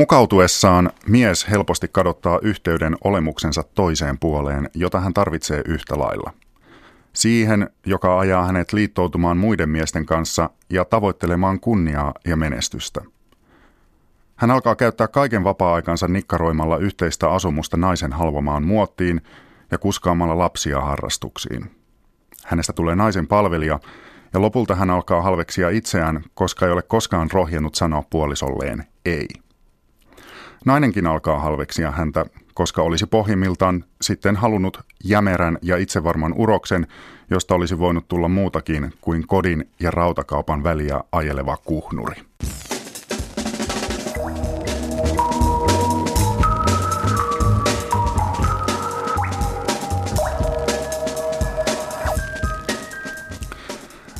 Mukautuessaan mies helposti kadottaa yhteyden olemuksensa toiseen puoleen, jota hän tarvitsee yhtä lailla. Siihen, joka ajaa hänet liittoutumaan muiden miesten kanssa ja tavoittelemaan kunniaa ja menestystä. Hän alkaa käyttää kaiken vapaa-aikansa nikkaroimalla yhteistä asumusta naisen halvomaan muottiin ja kuskaamalla lapsia harrastuksiin. Hänestä tulee naisen palvelija ja lopulta hän alkaa halveksia itseään, koska ei ole koskaan rohjennut sanoa puolisolleen ei. Nainenkin alkaa halveksia häntä, koska olisi pohjimmiltaan sitten halunnut jämerän ja itsevarman uroksen, josta olisi voinut tulla muutakin kuin kodin ja rautakaupan väliä ajeleva kuhnuri.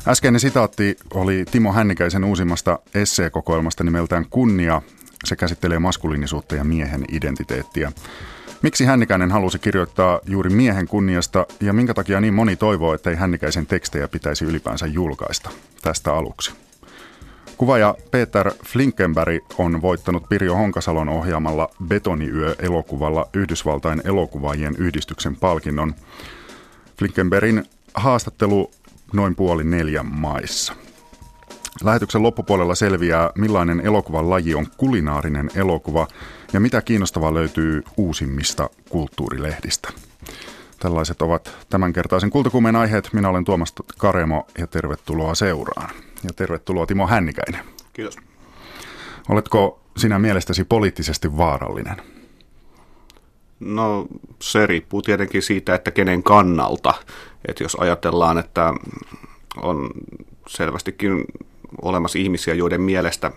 Äskeinen sitaatti oli Timo Hännikäisen uusimmasta esseekokoelmasta nimeltään Kunnia. Se käsittelee maskuliinisuutta ja miehen identiteettiä. Miksi Hännikäinen halusi kirjoittaa juuri miehen kunniasta ja minkä takia niin moni toivoo, että ei Hännikäisen tekstejä pitäisi ylipäänsä julkaista? Tästä aluksi. Kuvaaja Peter Flinkenberg on voittanut Pirjo Honkasalon ohjaamalla Betoniyö-elokuvalla Yhdysvaltain elokuvaajien yhdistyksen palkinnon. Flinkenbergin haastattelu noin puoli neljän maissa. Lähetyksen loppupuolella selviää, millainen elokuvan laji on kulinaarinen elokuva ja mitä kiinnostavaa löytyy uusimmista kulttuurilehdistä. Tällaiset ovat tämänkertaisen kultakuumeen aiheet. Minä olen Tuomas Karemo ja tervetuloa seuraan. Ja tervetuloa Timo Hännikäinen. Kiitos. Oletko sinä mielestäsi poliittisesti vaarallinen? No se riippuu tietenkin siitä, että kenen kannalta. Että jos ajatellaan, että on selvästikin olemassa ihmisiä, joiden mielestä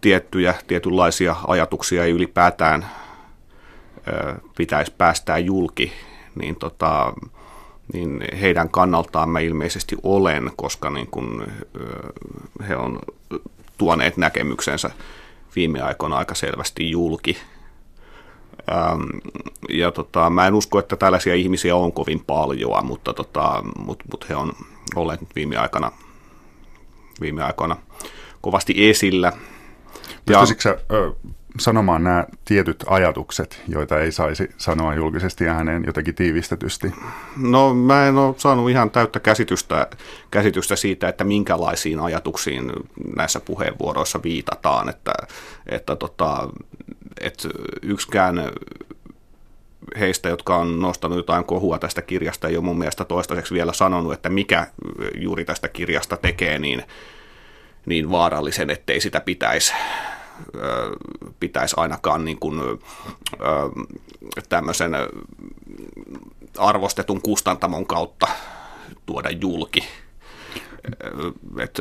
tiettyjä, tietynlaisia ajatuksia ei ylipäätään ö, pitäisi päästää julki, niin, tota, niin heidän kannaltaan mä ilmeisesti olen, koska niin kun, ö, he on tuoneet näkemyksensä viime aikoina aika selvästi julki – ja tota, mä en usko, että tällaisia ihmisiä on kovin paljon, mutta tota, mut, mut he on olleet viime aikana, viime aikoina kovasti esillä. Pystyisitkö sä ö, sanomaan nämä tietyt ajatukset, joita ei saisi sanoa julkisesti ääneen jotenkin tiivistetysti? No mä en ole saanut ihan täyttä käsitystä, käsitystä siitä, että minkälaisiin ajatuksiin näissä puheenvuoroissa viitataan, että, että tota, että yksikään heistä, jotka on nostanut jotain kohua tästä kirjasta, ei ole mun mielestä toistaiseksi vielä sanonut, että mikä juuri tästä kirjasta tekee niin, niin vaarallisen, ettei sitä pitäisi pitäisi ainakaan niin kuin, tämmöisen arvostetun kustantamon kautta tuoda julki. Et,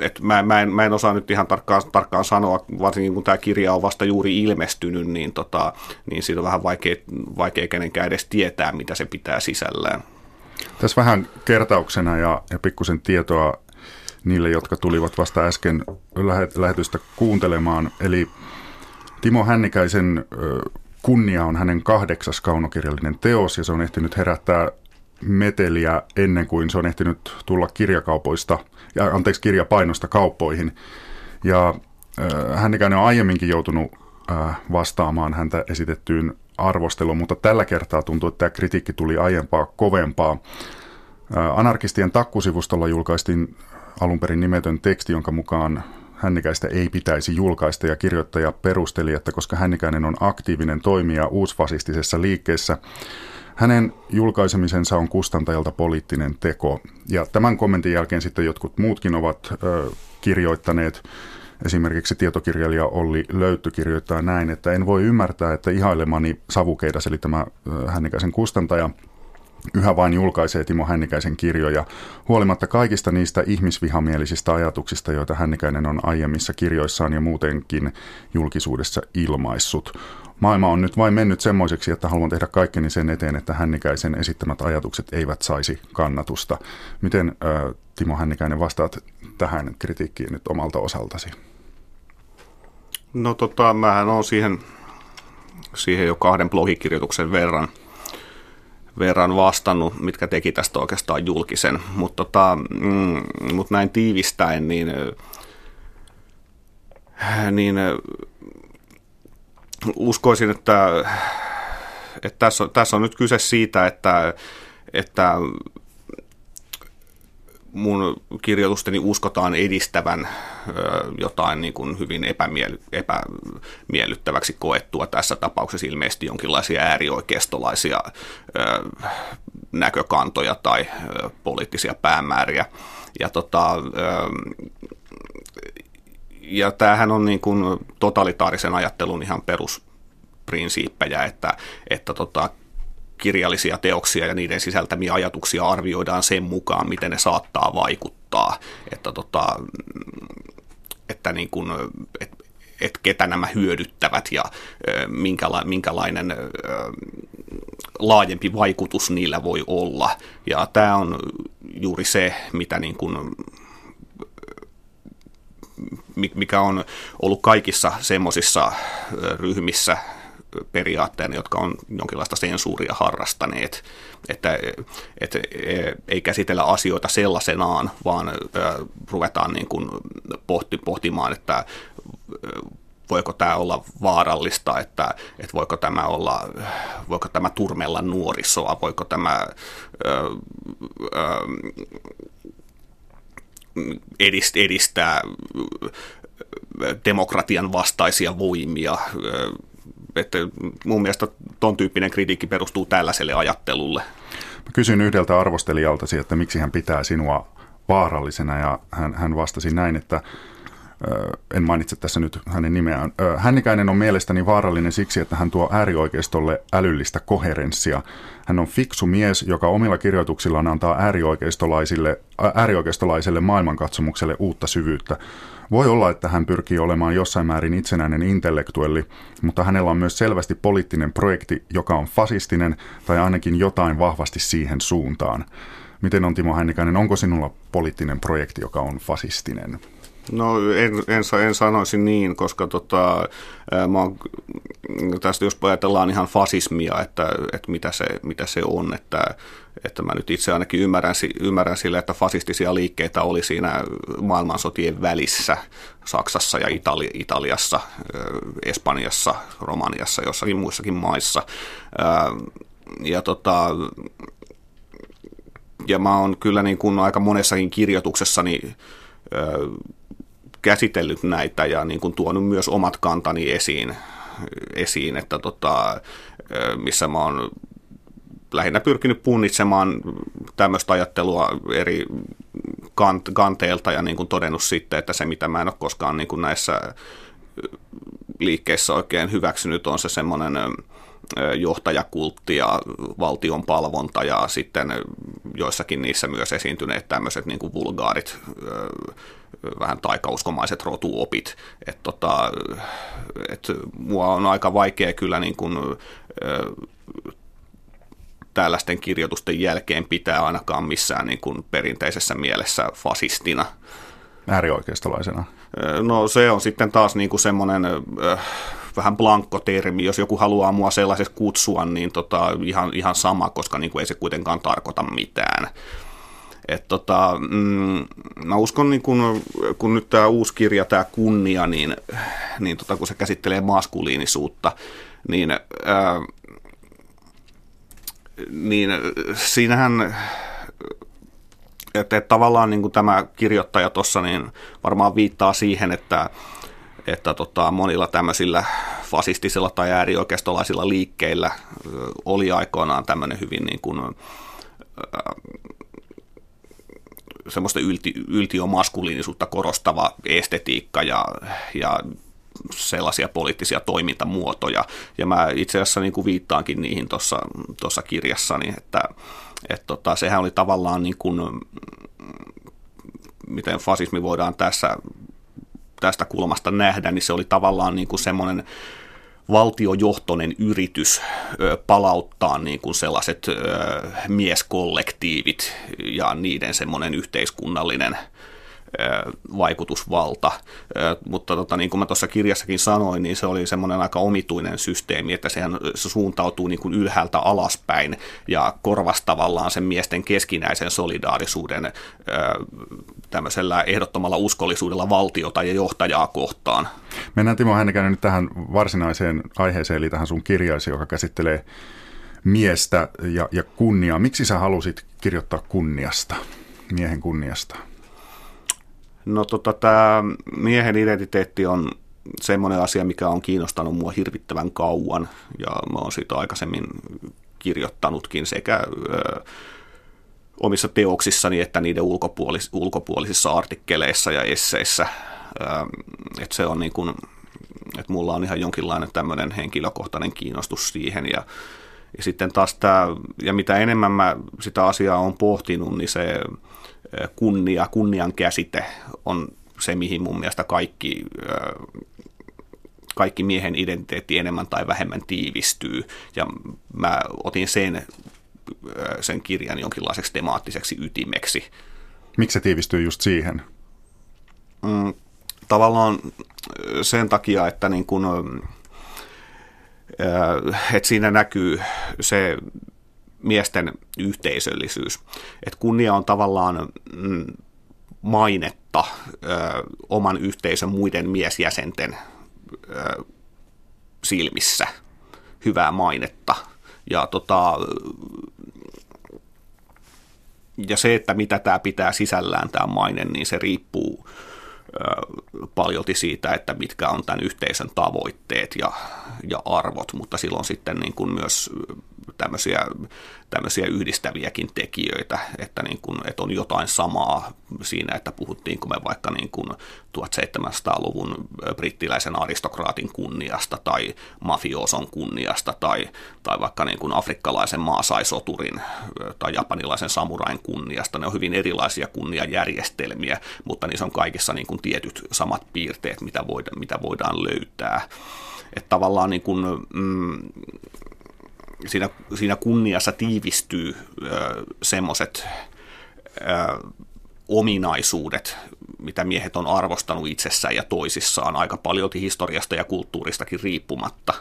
et mä, mä, en, mä en osaa nyt ihan tarkkaan, tarkkaan sanoa, varsinkin kun tämä kirja on vasta juuri ilmestynyt, niin, tota, niin siitä on vähän vaikea, vaikea kenenkään edes tietää, mitä se pitää sisällään. Tässä vähän kertauksena ja, ja pikkusen tietoa niille, jotka tulivat vasta äsken lähetystä kuuntelemaan. Eli Timo Hännikäisen Kunnia on hänen kahdeksas kaunokirjallinen teos ja se on ehtinyt herättää meteliä ennen kuin se on ehtinyt tulla kirjakaupoista, ja, anteeksi, kirjapainosta kauppoihin. Ja äh, Hännikäinen on aiemminkin joutunut äh, vastaamaan häntä esitettyyn arvosteluun, mutta tällä kertaa tuntuu, että tämä kritiikki tuli aiempaa kovempaa. Äh, Anarkistien takkusivustolla julkaistiin alun perin nimetön teksti, jonka mukaan Hännikäistä ei pitäisi julkaista ja kirjoittaja perusteli, että koska Hännikäinen on aktiivinen toimija uusfasistisessa liikkeessä, hänen julkaisemisensa on kustantajalta poliittinen teko. Ja tämän kommentin jälkeen sitten jotkut muutkin ovat ö, kirjoittaneet, esimerkiksi tietokirjailija Olli Löytty kirjoittaa näin, että en voi ymmärtää, että ihailemani savukeidas, eli tämä Hännikäisen kustantaja, yhä vain julkaisee Timo Hännikäisen kirjoja, huolimatta kaikista niistä ihmisvihamielisistä ajatuksista, joita Hännikäinen on aiemmissa kirjoissaan ja muutenkin julkisuudessa ilmaissut. Maailma on nyt vain mennyt semmoiseksi, että haluan tehdä kaikkeni sen eteen, että Hännikäisen esittämät ajatukset eivät saisi kannatusta. Miten äh, Timo Hännikäinen vastaat tähän kritiikkiin nyt omalta osaltasi? No tota, mähän on siihen, siihen jo kahden blogikirjoituksen verran – verran vastannut, mitkä teki tästä oikeastaan julkisen. Mutta tota, mm, mut näin tiivistäen, niin niin uskoisin, että, että tässä, on, tässä on nyt kyse siitä, että, että mun kirjoitusteni uskotaan edistävän jotain niin kuin hyvin epämiel- epämiellyttäväksi koettua tässä tapauksessa ilmeisesti jonkinlaisia äärioikeistolaisia näkökantoja tai poliittisia päämääriä. Ja, tota, ja tämähän on niin kuin totalitaarisen ajattelun ihan perusprinsiippejä, että, että tota, kirjallisia teoksia ja niiden sisältämiä ajatuksia arvioidaan sen mukaan, miten ne saattaa vaikuttaa. Että, tota, että niin kuin, et, et ketä nämä hyödyttävät ja minkäla, minkälainen laajempi vaikutus niillä voi olla. Ja tämä on juuri se, mitä niin kuin, mikä on ollut kaikissa semmoisissa ryhmissä, periaatteena, jotka on jonkinlaista sensuuria harrastaneet, että, että ei käsitellä asioita sellaisenaan, vaan ruvetaan niin kuin pohti, pohtimaan, että voiko tämä olla vaarallista, että, että voiko tämä olla, voiko tämä turmella nuorisoa, voiko tämä edistää demokratian vastaisia voimia, että mun mielestä ton tyyppinen kritiikki perustuu tällaiselle ajattelulle. Mä kysyin yhdeltä arvostelijaltasi, että miksi hän pitää sinua vaarallisena ja hän, hän vastasi näin, että en mainitse tässä nyt hänen nimeään. Hännikäinen on mielestäni vaarallinen siksi, että hän tuo äärioikeistolle älyllistä koherenssia. Hän on fiksu mies, joka omilla kirjoituksillaan antaa äärioikeistolaisille, äärioikeistolaiselle maailmankatsomukselle uutta syvyyttä. Voi olla, että hän pyrkii olemaan jossain määrin itsenäinen intellektuelli, mutta hänellä on myös selvästi poliittinen projekti, joka on fasistinen tai ainakin jotain vahvasti siihen suuntaan. Miten on Timo Hännikäinen, onko sinulla poliittinen projekti, joka on fasistinen? No en, en, en sanoisi niin, koska tota, mä oon, tästä jos ajatellaan ihan fasismia, että, että mitä, se, mitä se on, että, että mä nyt itse ainakin ymmärrän, ymmärrän sille, että fasistisia liikkeitä oli siinä maailmansotien välissä Saksassa ja Itali, Italiassa, Espanjassa, Romaniassa, jossakin muissakin maissa. Ja tota, ja mä oon kyllä niin kuin aika monessakin kirjoituksessani käsitellyt näitä ja niin kuin tuonut myös omat kantani esiin, esiin että tota, missä mä oon lähinnä pyrkinyt punnitsemaan tämmöistä ajattelua eri kant- kanteelta ja niin kuin todennut sitten, että se mitä mä en ole koskaan niin kuin näissä liikkeissä oikein hyväksynyt on se semmoinen johtajakultti ja valtion palvonta ja sitten joissakin niissä myös esiintyneet tämmöiset niin kuin vulgaarit vähän taikauskomaiset rotuopit. Että tota, et mua on aika vaikea kyllä niin kuin, tällaisten kirjoitusten jälkeen pitää ainakaan missään niin kuin perinteisessä mielessä fasistina. Äärioikeistolaisena? No se on sitten taas niin kuin semmoinen äh, vähän blankkotermi. Jos joku haluaa mua sellaisessa kutsua, niin tota, ihan, ihan sama, koska niin kuin ei se kuitenkaan tarkoita mitään. Et tota, mm, mä uskon, niin kun, kun nyt tämä uusi kirja, tämä kunnia, niin, niin tota, kun se käsittelee maskuliinisuutta, niin, ää, niin siinähän että, että tavallaan niin kuin tämä kirjoittaja tuossa niin varmaan viittaa siihen, että, että tota, monilla tämmöisillä fasistisilla tai äärioikeistolaisilla liikkeillä oli aikoinaan tämmöinen hyvin niin kuin, semmoista ylti, yltiomaskuliinisuutta korostava estetiikka ja, ja sellaisia poliittisia toimintamuotoja. Ja mä itse asiassa niin kuin viittaankin niihin tuossa kirjassani, että et tota, sehän oli tavallaan niin kuin, miten fasismi voidaan tässä, tästä kulmasta nähdä, niin se oli tavallaan niin kuin semmoinen valtiojohtoinen yritys palauttaa niin kuin sellaiset mieskollektiivit ja niiden semmoinen yhteiskunnallinen vaikutusvalta. Mutta tota, niin kuin mä tuossa kirjassakin sanoin, niin se oli semmoinen aika omituinen systeemi, että sehän se suuntautuu niin kuin ylhäältä alaspäin ja korvasi tavallaan sen miesten keskinäisen solidaarisuuden tämmöisellä ehdottomalla uskollisuudella valtiota ja johtajaa kohtaan. Mennään Timo Hännikäinen nyt tähän varsinaiseen aiheeseen, eli tähän sun kirjaisi, joka käsittelee miestä ja, ja kunniaa. Miksi sä halusit kirjoittaa kunniasta, miehen kunniasta? No tota, tämä miehen identiteetti on semmoinen asia, mikä on kiinnostanut mua hirvittävän kauan, ja mä oon siitä aikaisemmin kirjoittanutkin sekä ö, omissa teoksissani että niiden ulkopuolis- ulkopuolisissa artikkeleissa ja esseissä. Että se on niin kuin, että mulla on ihan jonkinlainen tämmöinen henkilökohtainen kiinnostus siihen ja ja sitten taas tämä, ja mitä enemmän mä sitä asiaa on pohtinut, niin se kunnia, kunnian käsite on se, mihin mun mielestä kaikki, kaikki miehen identiteetti enemmän tai vähemmän tiivistyy. Ja mä otin sen, sen kirjan jonkinlaiseksi temaattiseksi ytimeksi. Miksi se tiivistyy just siihen? Mm, tavallaan sen takia, että niin kun, että siinä näkyy se miesten yhteisöllisyys. Että kunnia on tavallaan mm, mainetta oman yhteisön muiden miesjäsenten silmissä, hyvää mainetta. Ja, tota, ja se, että mitä tämä pitää sisällään tämä maine, niin se riippuu paljolti siitä, että mitkä on tämän yhteisön tavoitteet ja, ja arvot, mutta silloin sitten niin kuin myös tämmöisiä, tämmöisiä yhdistäviäkin tekijöitä, että, niin kuin, että on jotain samaa siinä, että puhuttiinko me vaikka niin kuin 1700-luvun brittiläisen aristokraatin kunniasta tai mafioson kunniasta tai, tai vaikka niin kuin afrikkalaisen maasaisoturin tai japanilaisen samurain kunniasta. Ne on hyvin erilaisia kunniajärjestelmiä, mutta niissä on kaikissa niin kuin tietyt samat piirteet, mitä voidaan, mitä voidaan löytää. Että tavallaan niin kuin, mm, siinä, siinä kunniassa tiivistyy semmoiset ominaisuudet, mitä miehet on arvostanut itsessään ja toisissaan aika paljon historiasta ja kulttuuristakin riippumatta.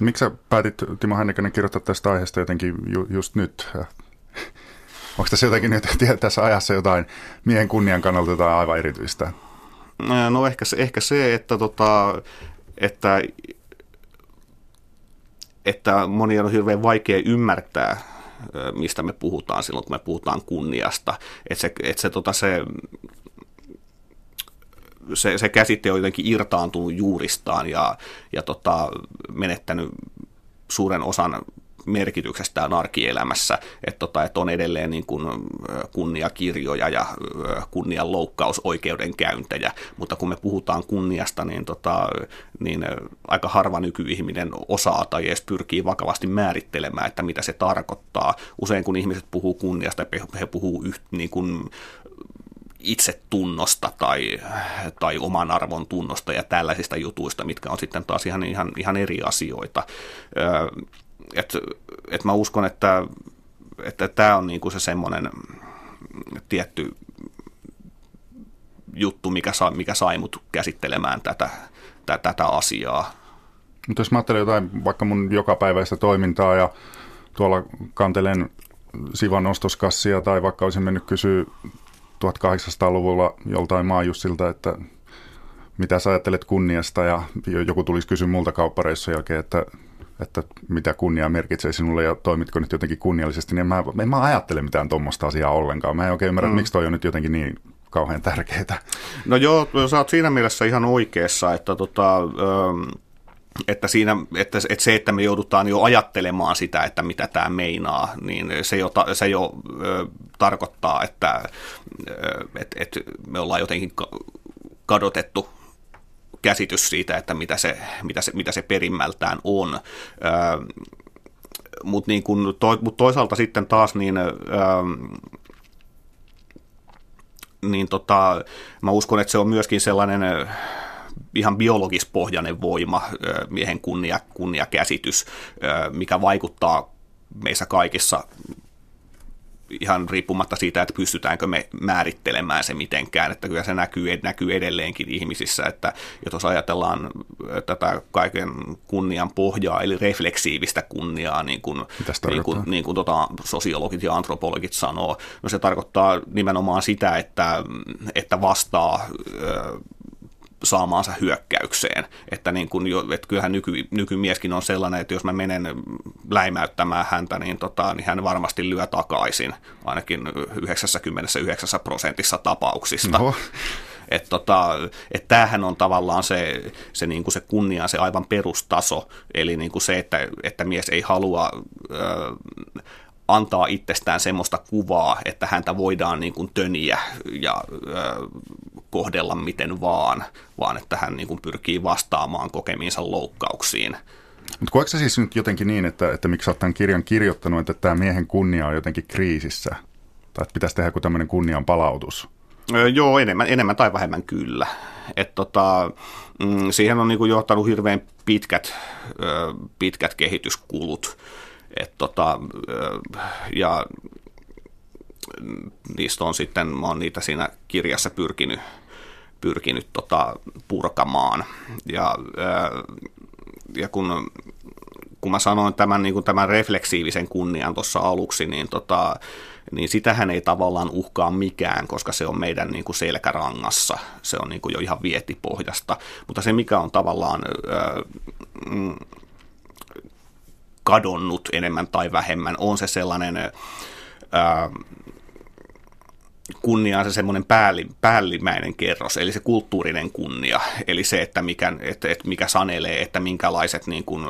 Miksi sä päätit, Timo Hännikäinen, kirjoittaa tästä aiheesta jotenkin ju, just nyt? Onko tässä jotenkin nyt tässä ajassa jotain miehen kunnian kannalta jotain aivan erityistä? No ehkä se, ehkä se että, tota, että että moni on hirveän vaikea ymmärtää, mistä me puhutaan silloin, kun me puhutaan kunniasta. Että se, että se, tota, se, se, se käsite on jotenkin irtaantunut juuristaan ja, ja tota, menettänyt suuren osan merkityksestään arkielämässä, että, tota, että on edelleen niin kuin kunniakirjoja ja kunnian loukkausoikeudenkäyntejä, mutta kun me puhutaan kunniasta, niin, tota, niin aika harva nykyihminen osaa tai edes pyrkii vakavasti määrittelemään, että mitä se tarkoittaa. Usein kun ihmiset puhuu kunniasta, he puhuu yht, niin kuin itsetunnosta tai, tai oman arvon tunnosta ja tällaisista jutuista, mitkä on sitten taas ihan, ihan, ihan eri asioita et, et mä uskon, että että tämä on niinku se semmoinen tietty juttu, mikä, sa, mikä sai mut käsittelemään tätä, tätä, tätä asiaa. Mutta jos mä ajattelen jotain vaikka mun jokapäiväistä toimintaa ja tuolla kantelen Sivan ostoskassia tai vaikka olisin mennyt kysyä 1800-luvulla joltain maajussilta, että mitä sä ajattelet kunniasta ja joku tulisi kysyä multa kauppareissun jälkeen, että että mitä kunnia merkitsee sinulle ja toimitko nyt jotenkin kunniallisesti, niin en mä, en mä ajattele mitään tuommoista asiaa ollenkaan. Mä en oikein ymmärrä, mm. miksi toi on nyt jotenkin niin kauhean tärkeää. No joo, sä oot siinä mielessä ihan oikeassa, että tota, että, siinä, että, että se, että me joudutaan jo ajattelemaan sitä, että mitä tämä meinaa, niin se jo, se jo ö, tarkoittaa, että et, et me ollaan jotenkin kadotettu käsitys siitä, että mitä se, mitä se, mitä se perimmältään on. Mutta niin to, mut toisaalta sitten taas niin, niin tota, mä uskon, että se on myöskin sellainen ihan biologispohjainen voima, miehen kunnia, kunniakäsitys, mikä vaikuttaa meissä kaikissa ihan riippumatta siitä, että pystytäänkö me määrittelemään se mitenkään, että kyllä se näkyy, näkyy edelleenkin ihmisissä, että jos ajatellaan tätä kaiken kunnian pohjaa, eli refleksiivistä kunniaa, niin kuin, niin kuin, niin kuin tota, sosiologit ja antropologit sanoo, no se tarkoittaa nimenomaan sitä, että, että vastaa saamaansa hyökkäykseen. Että, niin kun jo, että kyllähän nyky, nykymieskin on sellainen, että jos mä menen läimäyttämään häntä, niin, tota, niin hän varmasti lyö takaisin, ainakin 99 prosentissa tapauksista. No. Että tota, et tämähän on tavallaan se, se, niin kuin se kunnia, se aivan perustaso, eli niin kuin se, että, että mies ei halua ö, antaa itsestään semmoista kuvaa, että häntä voidaan niin kuin töniä ja ö, kohdella miten vaan, vaan että hän niin kuin pyrkii vastaamaan kokemiinsa loukkauksiin. Mutta koetko se siis nyt jotenkin niin, että, että miksi olet tämän kirjan kirjoittanut, että tämä miehen kunnia on jotenkin kriisissä? Tai että pitäisi tehdä joku tämmöinen kunnian palautus? Öö, joo, enemmän, enemmän tai vähemmän kyllä. Et tota, mm, siihen on niinku johtanut hirveän pitkät, ö, pitkät kehityskulut. Et tota, ö, ja niistä on sitten, mä oon niitä siinä kirjassa pyrkinyt, pyrkinyt tota, purkamaan. Ja, ja kun, kun mä sanoin tämän, niin kuin tämän refleksiivisen kunnian tuossa aluksi, niin, tota, niin sitähän ei tavallaan uhkaa mikään, koska se on meidän niin kuin selkärangassa. Se on niin kuin jo ihan vietipohjasta. Mutta se, mikä on tavallaan... Ää, mm, kadonnut enemmän tai vähemmän, on se sellainen ää, kunnia on se semmoinen päälli, päällimmäinen kerros, eli se kulttuurinen kunnia, eli se, että mikä, että, että mikä sanelee, että minkälaiset niin kuin,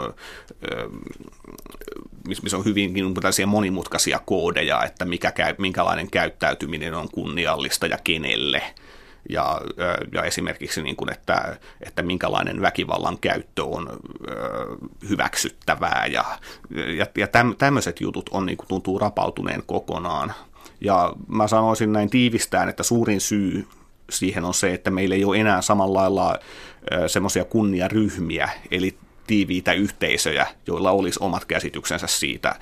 missä on hyvinkin tällaisia monimutkaisia koodeja, että mikä, minkälainen käyttäytyminen on kunniallista ja kenelle. Ja, ja esimerkiksi, niin kuin, että, että minkälainen väkivallan käyttö on hyväksyttävää. Ja, ja, ja tämmöiset jutut on, niin kuin, tuntuu rapautuneen kokonaan. Ja mä sanoisin näin tiivistään, että suurin syy siihen on se, että meillä ei ole enää samalla lailla semmoisia kunniaryhmiä, eli tiiviitä yhteisöjä, joilla olisi omat käsityksensä siitä,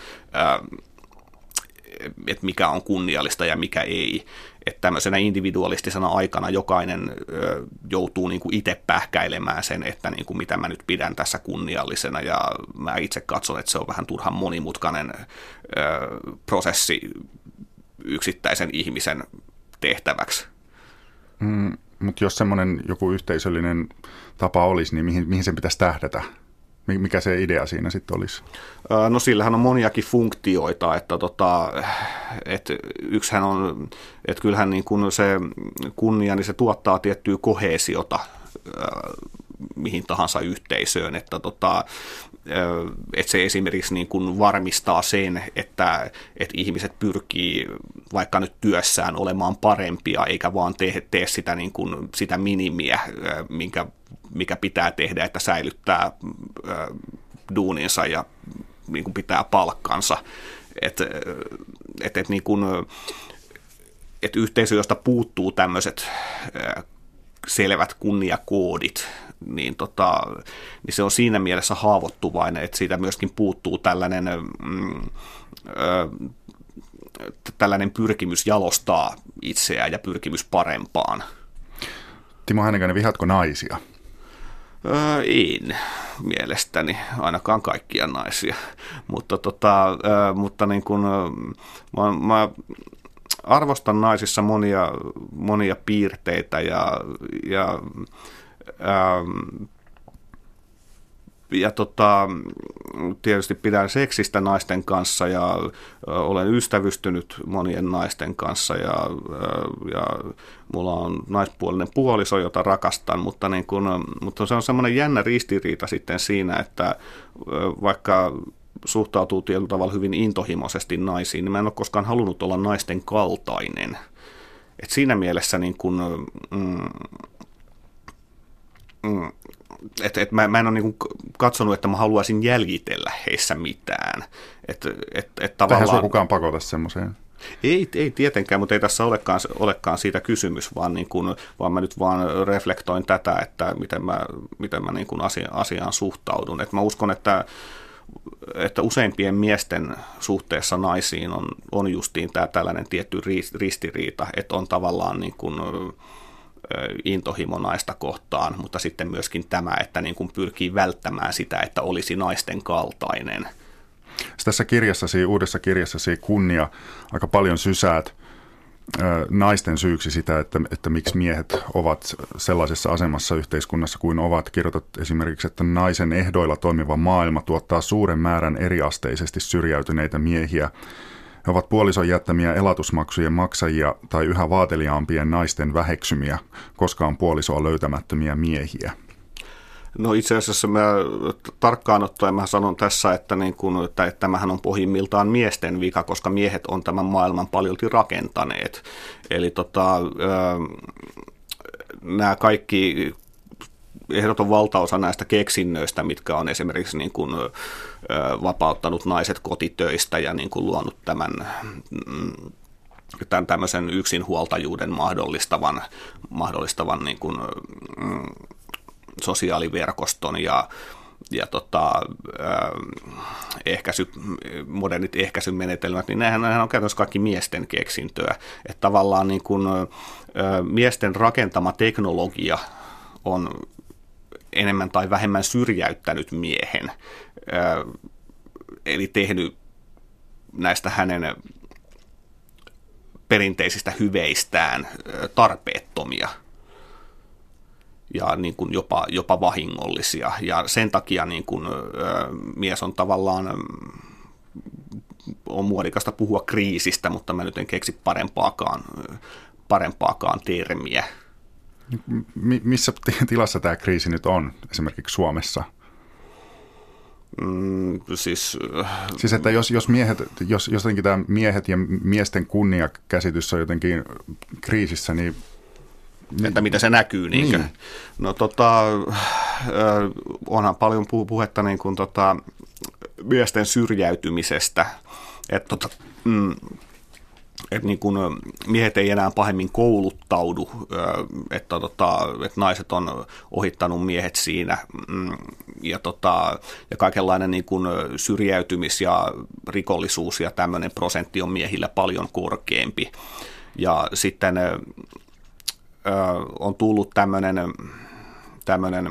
että mikä on kunniallista ja mikä ei. Että tämmöisenä individualistisena aikana jokainen joutuu niin kuin itse pähkäilemään sen, että niin kuin mitä mä nyt pidän tässä kunniallisena. Ja mä itse katson, että se on vähän turhan monimutkainen prosessi yksittäisen ihmisen tehtäväksi. Mm, mutta jos semmoinen joku yhteisöllinen tapa olisi, niin mihin, mihin sen pitäisi tähdätä? Mikä se idea siinä sitten olisi? No sillähän on moniakin funktioita, että tota, et yksihän on, että kyllähän niin kun se kunnia, niin se tuottaa tiettyä kohesiota mihin tahansa yhteisöön, että, tota, että se esimerkiksi niin kuin varmistaa sen, että, että ihmiset pyrkii vaikka nyt työssään olemaan parempia, eikä vaan tee, tee sitä, niin kuin, sitä minimiä, minkä, mikä pitää tehdä, että säilyttää duuninsa ja niin kuin pitää palkkansa. Että et, et, niin kuin, et yhteisö, josta puuttuu tämmöiset selvät kunniakoodit, niin, tota, niin se on siinä mielessä haavoittuvainen, että siitä myöskin puuttuu tällainen, mm, ö, tällainen pyrkimys jalostaa itseään ja pyrkimys parempaan. Timo Hänikäinen, vihatko naisia? Öö, en mielestäni, ainakaan kaikkia naisia, mutta, tota, öö, mutta niin kun, mä, mä arvostan naisissa monia, monia piirteitä ja, ja Ähm, ja tota, tietysti pidän seksistä naisten kanssa ja olen ystävystynyt monien naisten kanssa ja, ja mulla on naispuolinen puoliso, jota rakastan, mutta, niin kun, mutta se on semmoinen jännä ristiriita sitten siinä, että vaikka suhtautuu tietyllä tavalla hyvin intohimoisesti naisiin, niin mä en ole koskaan halunnut olla naisten kaltainen. Et siinä mielessä niin kun, mm, Mm, että et mä, mä en ole niin katsonut, että mä haluaisin jäljitellä heissä mitään. Et, et, et tavallaan... Eihän kukaan pakota semmoiseen. Ei, ei tietenkään, mutta ei tässä olekaan, olekaan siitä kysymys, vaan, niin kuin, vaan mä nyt vaan reflektoin tätä, että miten mä, miten mä niin kuin asia, asiaan suhtaudun. Et mä uskon, että että useimpien miesten suhteessa naisiin on, on justiin tämä tällainen tietty ristiriita, että on tavallaan niin kuin, intohimo naista kohtaan, mutta sitten myöskin tämä, että niin kuin pyrkii välttämään sitä, että olisi naisten kaltainen. Tässä kirjassasi, uudessa kirjassasi Kunnia, aika paljon sysäät naisten syyksi sitä, että, että miksi miehet ovat sellaisessa asemassa yhteiskunnassa kuin ovat. Kirjoitat esimerkiksi, että naisen ehdoilla toimiva maailma tuottaa suuren määrän eriasteisesti syrjäytyneitä miehiä. He ovat puolison jättämiä elatusmaksujen maksajia tai yhä vaateliaampien naisten väheksymiä, koska on puolisoa löytämättömiä miehiä. No itse asiassa mä tarkkaan ottaen mä sanon tässä, että, niin kun, että, tämähän on pohjimmiltaan miesten vika, koska miehet on tämän maailman paljolti rakentaneet. Eli tota, nämä kaikki ehdoton valtaosa näistä keksinnöistä, mitkä on esimerkiksi niin kuin, vapauttanut naiset kotitöistä ja niin kuin luonut tämän mm, tämän tämmöisen yksinhuoltajuuden mahdollistavan, mahdollistavan niin kuin, mm, sosiaaliverkoston ja, ja tota, ehkäisy, modernit ehkäisymenetelmät, niin nehän, nehän on käytännössä kaikki miesten keksintöä. Että tavallaan niin kuin, miesten rakentama teknologia on enemmän tai vähemmän syrjäyttänyt miehen, eli tehnyt näistä hänen perinteisistä hyveistään tarpeettomia – ja niin kuin jopa, jopa vahingollisia. Ja sen takia niin kuin, mies on tavallaan, on muodikasta puhua kriisistä, mutta mä nyt en keksi parempaakaan, parempaakaan termiä. Missä tilassa tämä kriisi nyt on esimerkiksi Suomessa? Mm, siis, siis että jos, jos, miehet, jos, jos jotenkin tämä miehet ja miesten kunniakäsitys on jotenkin kriisissä, niin niin. että mitä se näkyy. Niinkö? Niin. No tota, onhan paljon puhetta niin kuin, tota, miesten syrjäytymisestä, että tota, mm, että niin kun miehet ei enää pahemmin kouluttaudu, että, tota, että naiset on ohittanut miehet siinä mm, ja, tota, ja kaikenlainen niin kun syrjäytymis- ja rikollisuus ja tämmöinen prosentti on miehillä paljon korkeampi. Ja sitten on tullut tämmöinen tämmöinen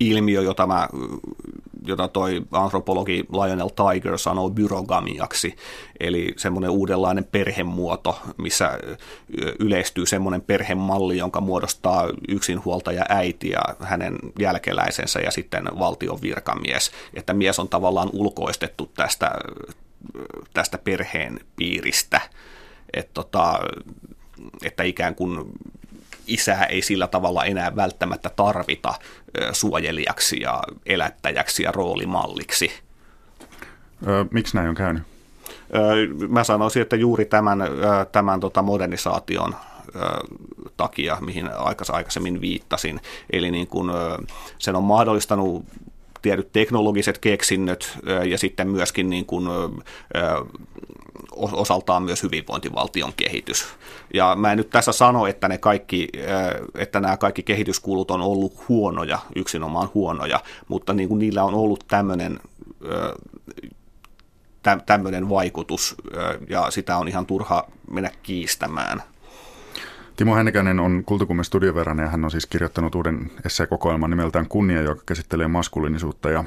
ilmiö, jota, mä, jota toi antropologi Lionel Tiger sanoo byrogamiaksi, eli semmoinen uudenlainen perhemuoto, missä yleistyy semmoinen perhemalli, jonka muodostaa yksinhuoltaja äiti ja hänen jälkeläisensä ja sitten valtion virkamies, että mies on tavallaan ulkoistettu tästä, tästä perheen piiristä, että tota, että ikään kuin isää ei sillä tavalla enää välttämättä tarvita suojelijaksi ja elättäjäksi ja roolimalliksi. Ö, miksi näin on käynyt? Mä sanoisin, että juuri tämän, tämän tota modernisaation takia, mihin aikaisemmin viittasin. Eli niin kun, sen on mahdollistanut tietyt teknologiset keksinnöt ja sitten myöskin niin kuin, osaltaan myös hyvinvointivaltion kehitys. Ja mä en nyt tässä sano, että, ne kaikki, että nämä kaikki kehityskulut on ollut huonoja, yksinomaan huonoja, mutta niin kuin niillä on ollut tämmöinen tämmöinen vaikutus, ja sitä on ihan turha mennä kiistämään. Timo Hennikäinen on Kultakummen studioverran ja hän on siis kirjoittanut uuden esseekokoelman nimeltään Kunnia, joka käsittelee maskuliinisuutta ja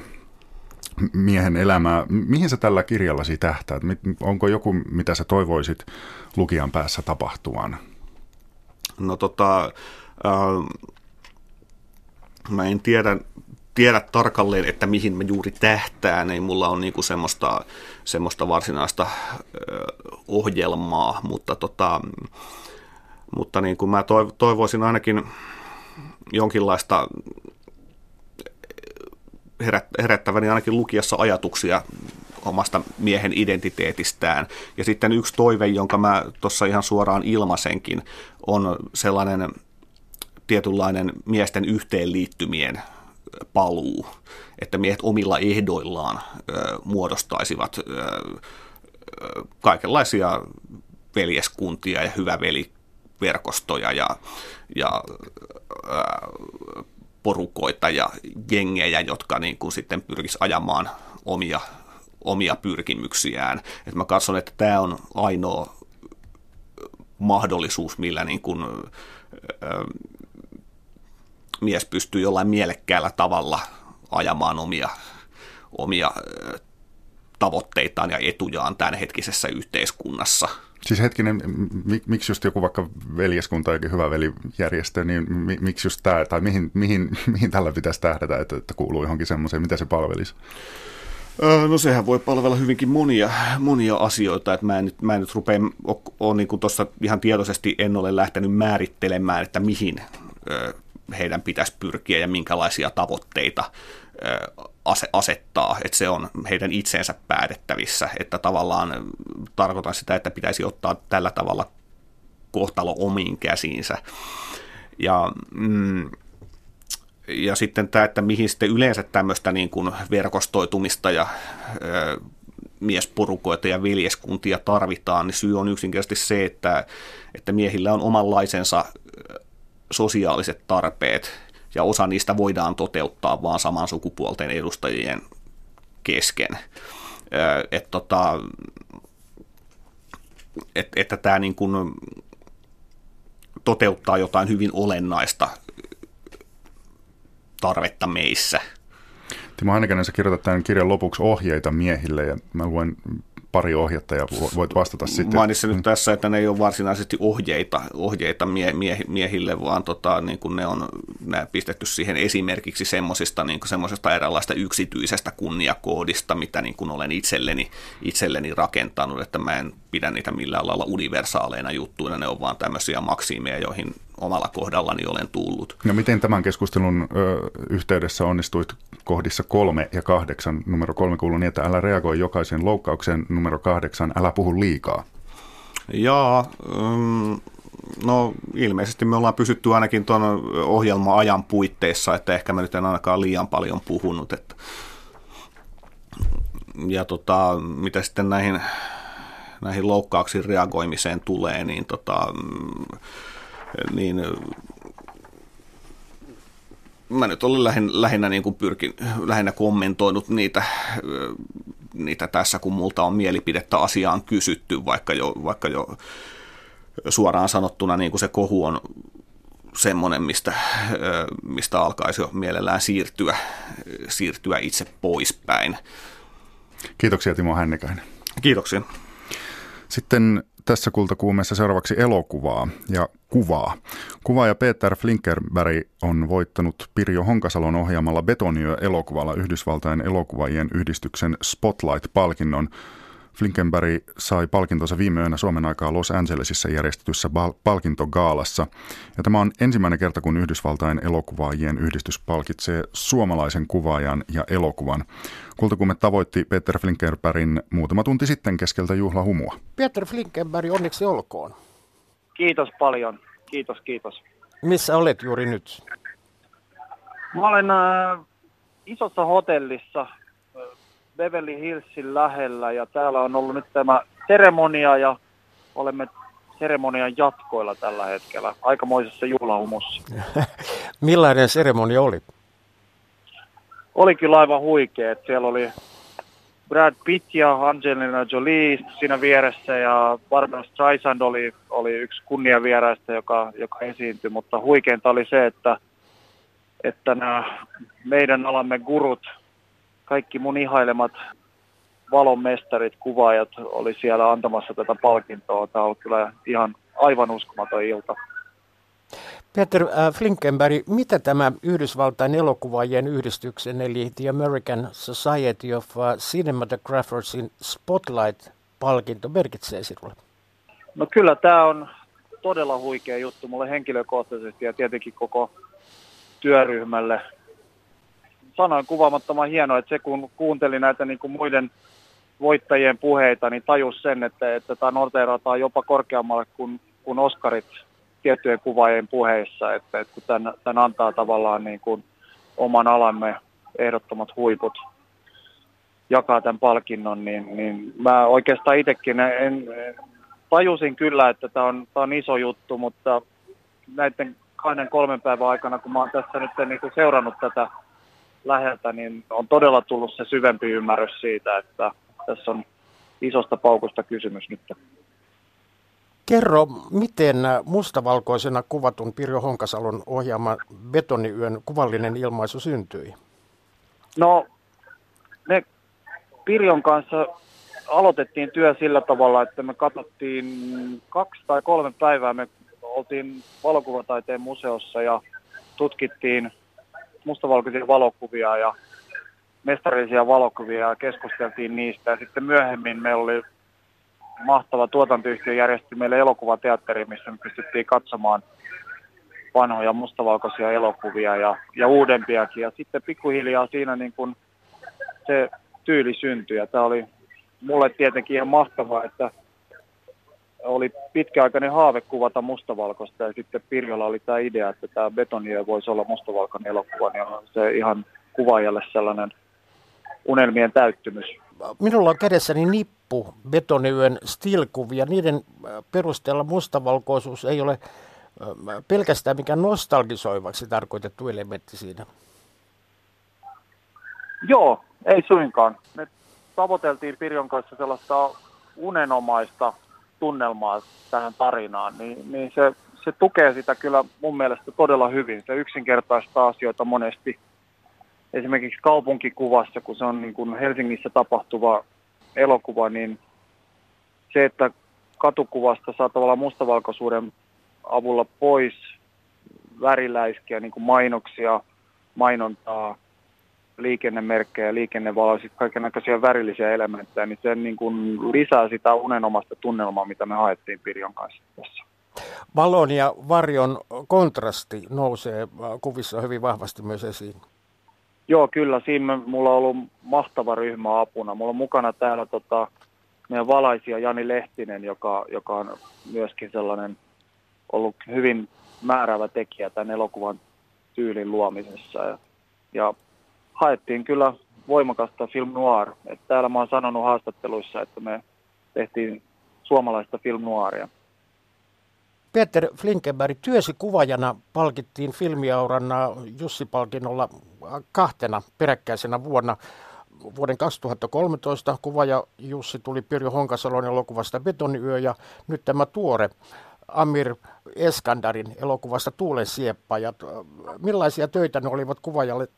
miehen elämää. Mihin sä tällä kirjallasi tähtäät? Onko joku, mitä sä toivoisit lukijan päässä tapahtuvan? No tota, äh, mä en tiedä, tiedä tarkalleen, että mihin mä juuri tähtään. Ei mulla on niinku semmoista, semmoista varsinaista äh, ohjelmaa, mutta tota, mutta niin kuin mä toivoisin ainakin jonkinlaista herättäväni ainakin lukiessa ajatuksia omasta miehen identiteetistään. Ja sitten yksi toive, jonka mä tuossa ihan suoraan ilmaisenkin, on sellainen tietynlainen miesten yhteenliittymien paluu, että miehet omilla ehdoillaan ö, muodostaisivat ö, kaikenlaisia veljeskuntia ja hyvä veli verkostoja ja, ja ää, porukoita ja jengejä, jotka niin kuin sitten pyrkis ajamaan omia, omia pyrkimyksiään. Et mä katson, että tämä on ainoa mahdollisuus, millä niin kuin, ö, mies pystyy jollain mielekkäällä tavalla ajamaan omia, omia tavoitteitaan ja etujaan tämänhetkisessä yhteiskunnassa. Siis hetkinen, miksi just joku vaikka veljeskunta, jokin hyvä velijärjestö, niin miksi just tämä, tai mihin, mihin, mihin tällä pitäisi tähdätä, että, että kuuluu johonkin semmoiseen, mitä se palvelisi? No sehän voi palvella hyvinkin monia, monia asioita, että mä en nyt, mä en nyt rupea, ole niin kuin tuossa ihan tietoisesti en ole lähtenyt määrittelemään, että mihin heidän pitäisi pyrkiä ja minkälaisia tavoitteita asettaa, että se on heidän itseensä päätettävissä, että tavallaan tarkoitan sitä, että pitäisi ottaa tällä tavalla kohtalo omiin käsiinsä. Ja, mm, ja sitten tämä, että mihin sitten yleensä tämmöistä niin kuin verkostoitumista ja ö, miesporukoita ja veljeskuntia tarvitaan, niin syy on yksinkertaisesti se, että, että miehillä on omanlaisensa sosiaaliset tarpeet, ja osa niistä voidaan toteuttaa vaan saman sukupuolten edustajien kesken. Et tota, et, että tämä niin kuin toteuttaa jotain hyvin olennaista tarvetta meissä. Timo Hännikäinen, sä kirjoitat tämän kirjan lopuksi ohjeita miehille, ja mä luen pari ohjetta ja voit vastata sitten. Mainitsin nyt tässä, että ne ei ole varsinaisesti ohjeita, ohjeita mie, mie, miehille, vaan tota, niin kuin ne on ne pistetty siihen esimerkiksi semmoisista niin semmoisesta eräänlaista yksityisestä kunniakoodista, mitä niin kuin olen itselleni, itselleni rakentanut, että mä en pidä niitä millään lailla universaaleina juttuina, ne on vaan tämmöisiä maksimeja, joihin omalla kohdallani olen tullut. No miten tämän keskustelun ö, yhteydessä onnistuit kohdissa kolme ja kahdeksan? Numero kolme kuuluu niin, että älä reagoi jokaisen loukkaukseen. Numero kahdeksan, älä puhu liikaa. Jaa, mm, no ilmeisesti me ollaan pysytty ainakin tuon ohjelma-ajan puitteissa, että ehkä mä nyt en ainakaan liian paljon puhunut. Että ja tota, mitä sitten näihin, näihin loukkauksiin reagoimiseen tulee, niin tota, mm, niin mä nyt olen lähinnä, lähinnä, niin kuin pyrkin, lähinnä kommentoinut niitä, niitä tässä, kun multa on mielipidettä asiaan kysytty, vaikka jo, vaikka jo suoraan sanottuna niin kuin se kohu on semmoinen, mistä, mistä alkaisi jo mielellään siirtyä, siirtyä itse poispäin. Kiitoksia Timo Hännikäinen. Kiitoksia. Sitten tässä kultakuumeessa seuraavaksi elokuvaa ja kuvaa. Kuvaaja Peter Flinkerberg on voittanut Pirjo Honkasalon ohjaamalla Betoniö-elokuvalla Yhdysvaltain elokuvaajien yhdistyksen Spotlight-palkinnon – Flinkenberg sai palkintonsa viime yönä Suomen aikaa Los Angelesissa järjestetyssä palkintogaalassa. Ja tämä on ensimmäinen kerta, kun Yhdysvaltain elokuvaajien yhdistys palkitsee suomalaisen kuvaajan ja elokuvan. Kultakumme tavoitti Peter Flinkenbergin muutama tunti sitten keskeltä juhlahumua. Peter Flinkenberg, onneksi olkoon. Kiitos paljon. Kiitos, kiitos. Missä olet juuri nyt? Mä olen äh, isossa hotellissa Beverly Hillsin lähellä ja täällä on ollut nyt tämä seremonia ja olemme seremonian jatkoilla tällä hetkellä, aikamoisessa juhlahumussa. Millainen seremonia oli? Oli kyllä aivan huikea, että siellä oli Brad Pitt ja Angelina Jolie siinä vieressä ja Barbara Streisand oli, oli yksi kunniavieraista, joka, joka esiintyi, mutta huikeinta oli se, että, että nämä meidän alamme gurut kaikki mun ihailemat valonmestarit, kuvaajat oli siellä antamassa tätä palkintoa. Tämä on kyllä ihan aivan uskomaton ilta. Peter äh, Flinkenberg, mitä tämä Yhdysvaltain elokuvaajien yhdistyksen eli The American Society of uh, Cinematographersin Spotlight-palkinto merkitsee sinulle? No kyllä tämä on todella huikea juttu mulle henkilökohtaisesti ja tietenkin koko työryhmälle sanoin kuvaamattoman hienoa, että se kun kuunteli näitä niin kuin muiden voittajien puheita, niin tajus sen, että, että tämä noteerataan jopa korkeammalle kuin, kuin Oscarit tiettyjen kuvaajien puheissa, että, että kun tämän, tämän antaa tavallaan niin kuin oman alamme ehdottomat huiput jakaa tämän palkinnon, niin, niin mä oikeastaan itsekin en, tajusin kyllä, että tämä on, tämä on iso juttu, mutta näiden kahden kolmen päivän aikana, kun mä oon tässä nyt niin kuin seurannut tätä läheltä, niin on todella tullut se syvempi ymmärrys siitä, että tässä on isosta paukusta kysymys nyt. Kerro, miten mustavalkoisena kuvatun Pirjo Honkasalon ohjaama Betoniyön kuvallinen ilmaisu syntyi? No, me Pirjon kanssa aloitettiin työ sillä tavalla, että me katsottiin kaksi tai kolme päivää. Me oltiin valokuvataiteen museossa ja tutkittiin mustavalkoisia valokuvia ja mestarillisia valokuvia ja keskusteltiin niistä. Ja sitten myöhemmin meillä oli mahtava tuotantoyhtiö järjesti meille elokuvateatteri, missä me pystyttiin katsomaan vanhoja mustavalkoisia elokuvia ja, ja uudempiakin. Ja sitten pikkuhiljaa siinä niin kun se tyyli syntyi. Ja tämä oli mulle tietenkin ihan mahtavaa, että oli pitkäaikainen haave kuvata mustavalkoista ja sitten Pirjolla oli tämä idea, että tämä betoniö voisi olla mustavalkoinen elokuva, niin on se ihan kuvaajalle sellainen unelmien täyttymys. Minulla on kädessäni nippu betoniyön stilkuvia. Niiden perusteella mustavalkoisuus ei ole pelkästään mikään nostalgisoivaksi tarkoitettu elementti siinä. Joo, ei suinkaan. Me tavoiteltiin Pirjon kanssa sellaista unenomaista tunnelmaa tähän tarinaan, niin, niin se, se tukee sitä kyllä mun mielestä todella hyvin. Se yksinkertaistaa asioita monesti. Esimerkiksi kaupunkikuvassa, kun se on niin kuin Helsingissä tapahtuva elokuva, niin se, että katukuvasta saa tavallaan mustavalkoisuuden avulla pois väriläiskiä, niin kuin mainoksia, mainontaa, liikennemerkkejä, liikennevaloja, sitten kaikenlaisia värillisiä elementtejä, niin se niin kuin lisää sitä unenomasta tunnelmaa, mitä me haettiin Pirjon kanssa tässä. Valon ja varjon kontrasti nousee kuvissa hyvin vahvasti myös esiin. Joo, kyllä. Siinä mulla on ollut mahtava ryhmä apuna. Mulla on mukana täällä tota, meidän valaisia Jani Lehtinen, joka, joka on myöskin sellainen ollut hyvin määräävä tekijä tämän elokuvan tyylin luomisessa. Ja, ja haettiin kyllä voimakasta film noir. Et täällä mä oon sanonut haastatteluissa, että me tehtiin suomalaista film noiria. Peter Flinkenberg, työsi kuvajana palkittiin filmiauran Jussi-palkinnolla kahtena peräkkäisenä vuonna. Vuoden 2013 kuvaja Jussi tuli Pirjo Honkasalon elokuvasta Betoniyö ja nyt tämä tuore Amir Eskandarin elokuvasta Tuulen sieppajat. Millaisia töitä ne olivat kuvajalle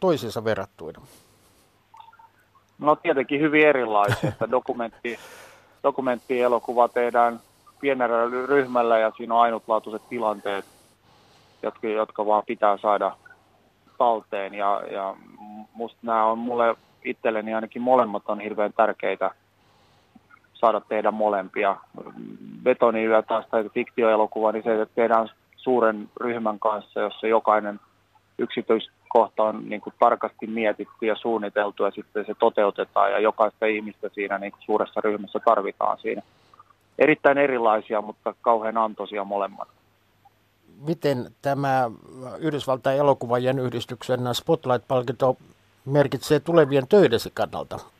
toisiinsa verrattuina? No tietenkin hyvin erilaisia, että dokumentti, dokumenttielokuva tehdään pienellä ryhmällä ja siinä on ainutlaatuiset tilanteet, jotka, jotka vaan pitää saada talteen ja, ja musta nämä on mulle itselleni ainakin molemmat on hirveän tärkeitä saada tehdä molempia. Betoniyö taas tai fiktioelokuva, niin se tehdään suuren ryhmän kanssa, jossa jokainen yksityiskohta on niin kuin tarkasti mietitty ja suunniteltu ja sitten se toteutetaan ja jokaista ihmistä siinä niin kuin suuressa ryhmässä tarvitaan siinä. Erittäin erilaisia, mutta kauhean antoisia molemmat. Miten tämä Yhdysvaltain elokuvajien yhdistyksen Spotlight-palkinto merkitsee tulevien töidesi kannalta?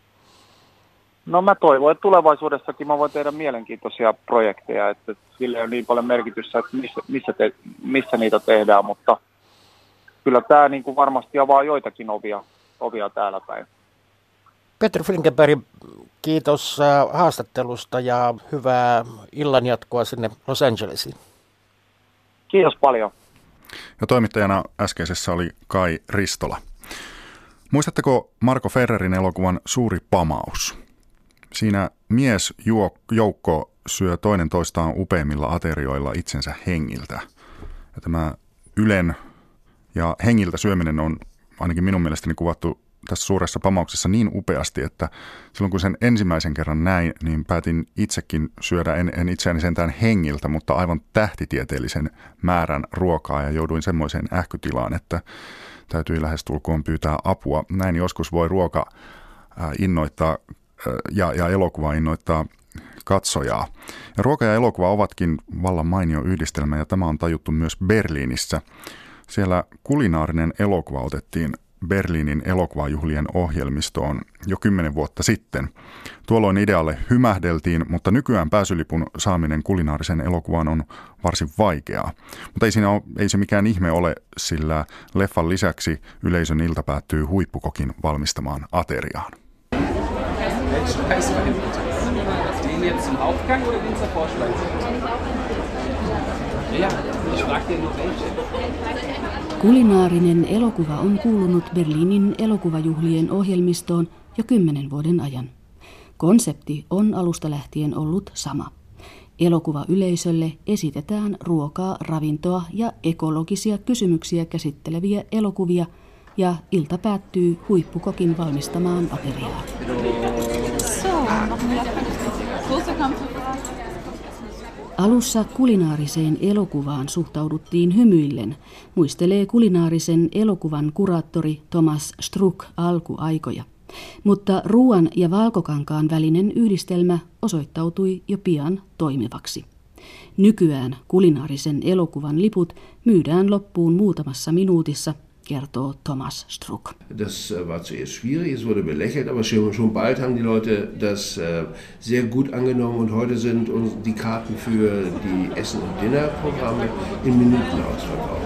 No mä toivon, että tulevaisuudessakin mä voin tehdä mielenkiintoisia projekteja, että sille on niin paljon merkitystä, että missä, missä, te, missä niitä tehdään, mutta kyllä tämä niin kuin varmasti avaa joitakin ovia, ovia täällä päin. Petri Flinkenberg, kiitos äh, haastattelusta ja hyvää illanjatkoa sinne Los Angelesiin. Kiitos paljon. Ja toimittajana äskeisessä oli Kai Ristola. Muistatteko Marko Ferrerin elokuvan Suuri pamaus? Siinä mies joukko syö toinen toistaan upeimmilla aterioilla itsensä hengiltä. Ja tämä Ylen ja hengiltä syöminen on ainakin minun mielestäni kuvattu tässä suuressa pamauksessa niin upeasti, että silloin kun sen ensimmäisen kerran näin, niin päätin itsekin syödä, en, en itseäni sentään hengiltä, mutta aivan tähtitieteellisen määrän ruokaa ja jouduin semmoiseen ähkytilaan, että täytyi lähestulkoon pyytää apua. Näin joskus voi ruoka innoittaa ja, ja elokuva innoittaa katsojaa. Ja ruoka ja elokuva ovatkin vallan mainio yhdistelmä ja tämä on tajuttu myös Berliinissä. Siellä kulinaarinen elokuva otettiin Berliinin elokuvajuhlien ohjelmistoon jo kymmenen vuotta sitten. Tuolloin idealle hymähdeltiin, mutta nykyään pääsylipun saaminen kulinaarisen elokuvaan on varsin vaikeaa. Mutta ei, siinä ole, ei se mikään ihme ole, sillä leffan lisäksi yleisön ilta päättyy huippukokin valmistamaan ateriaan. Den jetzt zum Hauptgang oder den zur Vorspeise? Kulinaarinen elokuva on kuulunut Berliinin elokuvajuhlien ohjelmistoon jo kymmenen vuoden ajan. Konsepti on alusta lähtien ollut sama. Elokuva yleisölle esitetään ruokaa, ravintoa ja ekologisia kysymyksiä käsitteleviä elokuvia ja ilta päättyy huippukokin valmistamaan ateriaan. Alussa kulinaariseen elokuvaan suhtauduttiin hymyillen, muistelee kulinaarisen elokuvan kuraattori Thomas Struck alkuaikoja. Mutta ruoan ja valkokankaan välinen yhdistelmä osoittautui jo pian toimivaksi. Nykyään kulinaarisen elokuvan liput myydään loppuun muutamassa minuutissa kertoo Thomas Struck. Das äh, war zuerst schwierig, es wurde belächelt, aber schon, bald haben die Leute das äh, sehr gut angenommen und heute sind uns die Karten für die Essen- und Dinnerprogramme in Minuten ausverkauft.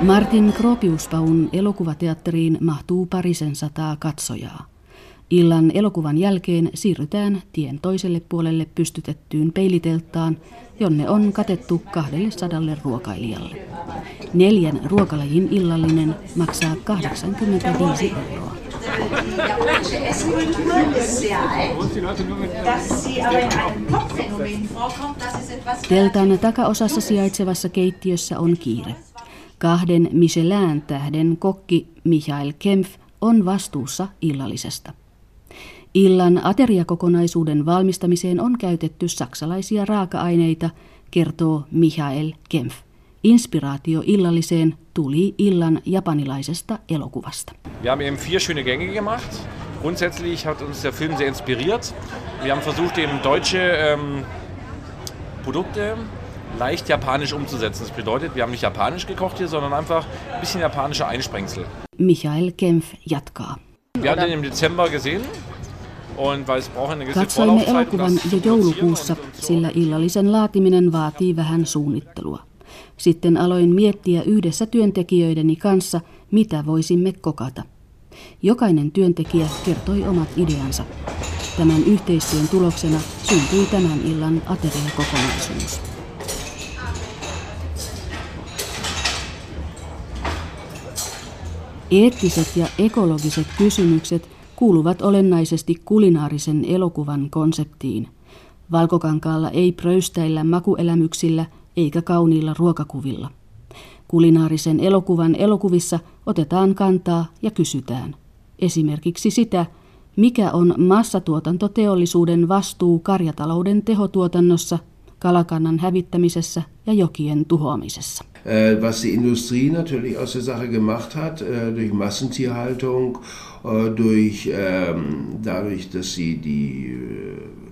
Martin Kropiuspaun elokuvateatteriin mahtuu parisen sataa katsojaa. Illan elokuvan jälkeen siirrytään tien toiselle puolelle pystytettyyn peiliteltaan, jonne on katettu 200 ruokailijalle. Neljän ruokalajin illallinen maksaa 85 euroa. Teltan takaosassa sijaitsevassa keittiössä on kiire. Kahden Michelin-tähden kokki Michael Kempf on vastuussa illallisesta. Illan ateriakokonaisuuden valmistamiseen on käytetty saksalaisia raaka-aineita, kertoo Michael Kempf. Inspiraatio illalliseen tuli illan japanilaisesta elokuvasta. Wir haben eben vier schöne Gänge gemacht. Grundsätzlich hat uns der Film sehr inspiriert. Wir haben versucht, eben deutsche ähm, Produkte leicht japanisch umzusetzen. Das bedeutet, wir haben nicht japanisch gekocht hier, sondern einfach ein bisschen japanische Einsprengsel. Michael Kempf jatkaa. Wir haben den im Dezember gesehen Katsoimme elokuvan jo joulukuussa, sillä illallisen laatiminen vaatii vähän suunnittelua. Sitten aloin miettiä yhdessä työntekijöideni kanssa, mitä voisimme kokata. Jokainen työntekijä kertoi omat ideansa. Tämän yhteistyön tuloksena syntyi tämän illan ateriakokonaisuus. Eettiset ja ekologiset kysymykset kuuluvat olennaisesti kulinaarisen elokuvan konseptiin. Valkokankaalla ei pröystäillä makuelämyksillä eikä kauniilla ruokakuvilla. Kulinaarisen elokuvan elokuvissa otetaan kantaa ja kysytään. Esimerkiksi sitä, mikä on massatuotantoteollisuuden vastuu karjatalouden tehotuotannossa, kalakannan hävittämisessä ja jokien tuhoamisessa. Äh, was die Industrie natürlich aus der Sache gemacht hat, äh, durch Massentierhaltung, durch, ähm, dadurch, dass sie die